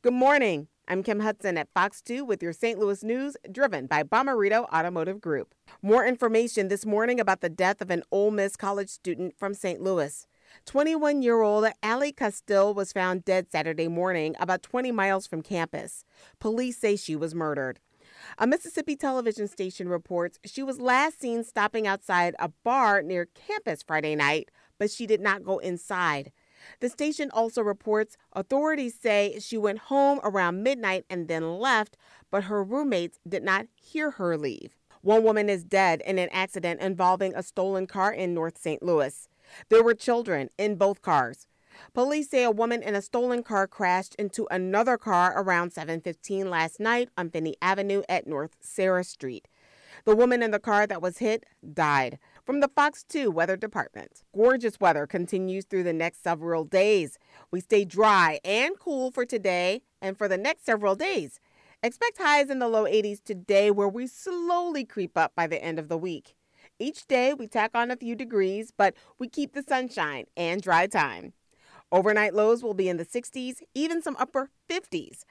Good morning. I'm Kim Hudson at Fox 2 with your St. Louis news driven by Bommarito Automotive Group. More information this morning about the death of an Ole Miss college student from St. Louis. 21 year old Ally Kostial was found dead Saturday morning about 20 miles from campus. Police say she was murdered. A Mississippi television station reports she was last seen stopping outside a bar near campus Friday night, but she did not go inside. The station also reports authorities say she went home around midnight and then left, but her roommates did not hear her leave. One woman is dead in an accident involving a stolen car in North St. Louis. There were children in both cars. Police say a woman in a stolen car crashed into another car around 7:15 last night on Finney Avenue at North Sarah Street. The woman in the car that was hit died. From the Fox 2 Weather Department. Gorgeous weather continues through the next several days. We stay dry and cool for today and for the next several days. Expect highs in the low 80s today, where we slowly creep up by the end of the week. Each day we tack on a few degrees, but we keep the sunshine and dry time. Overnight lows will be in the 60s, even some upper 50s.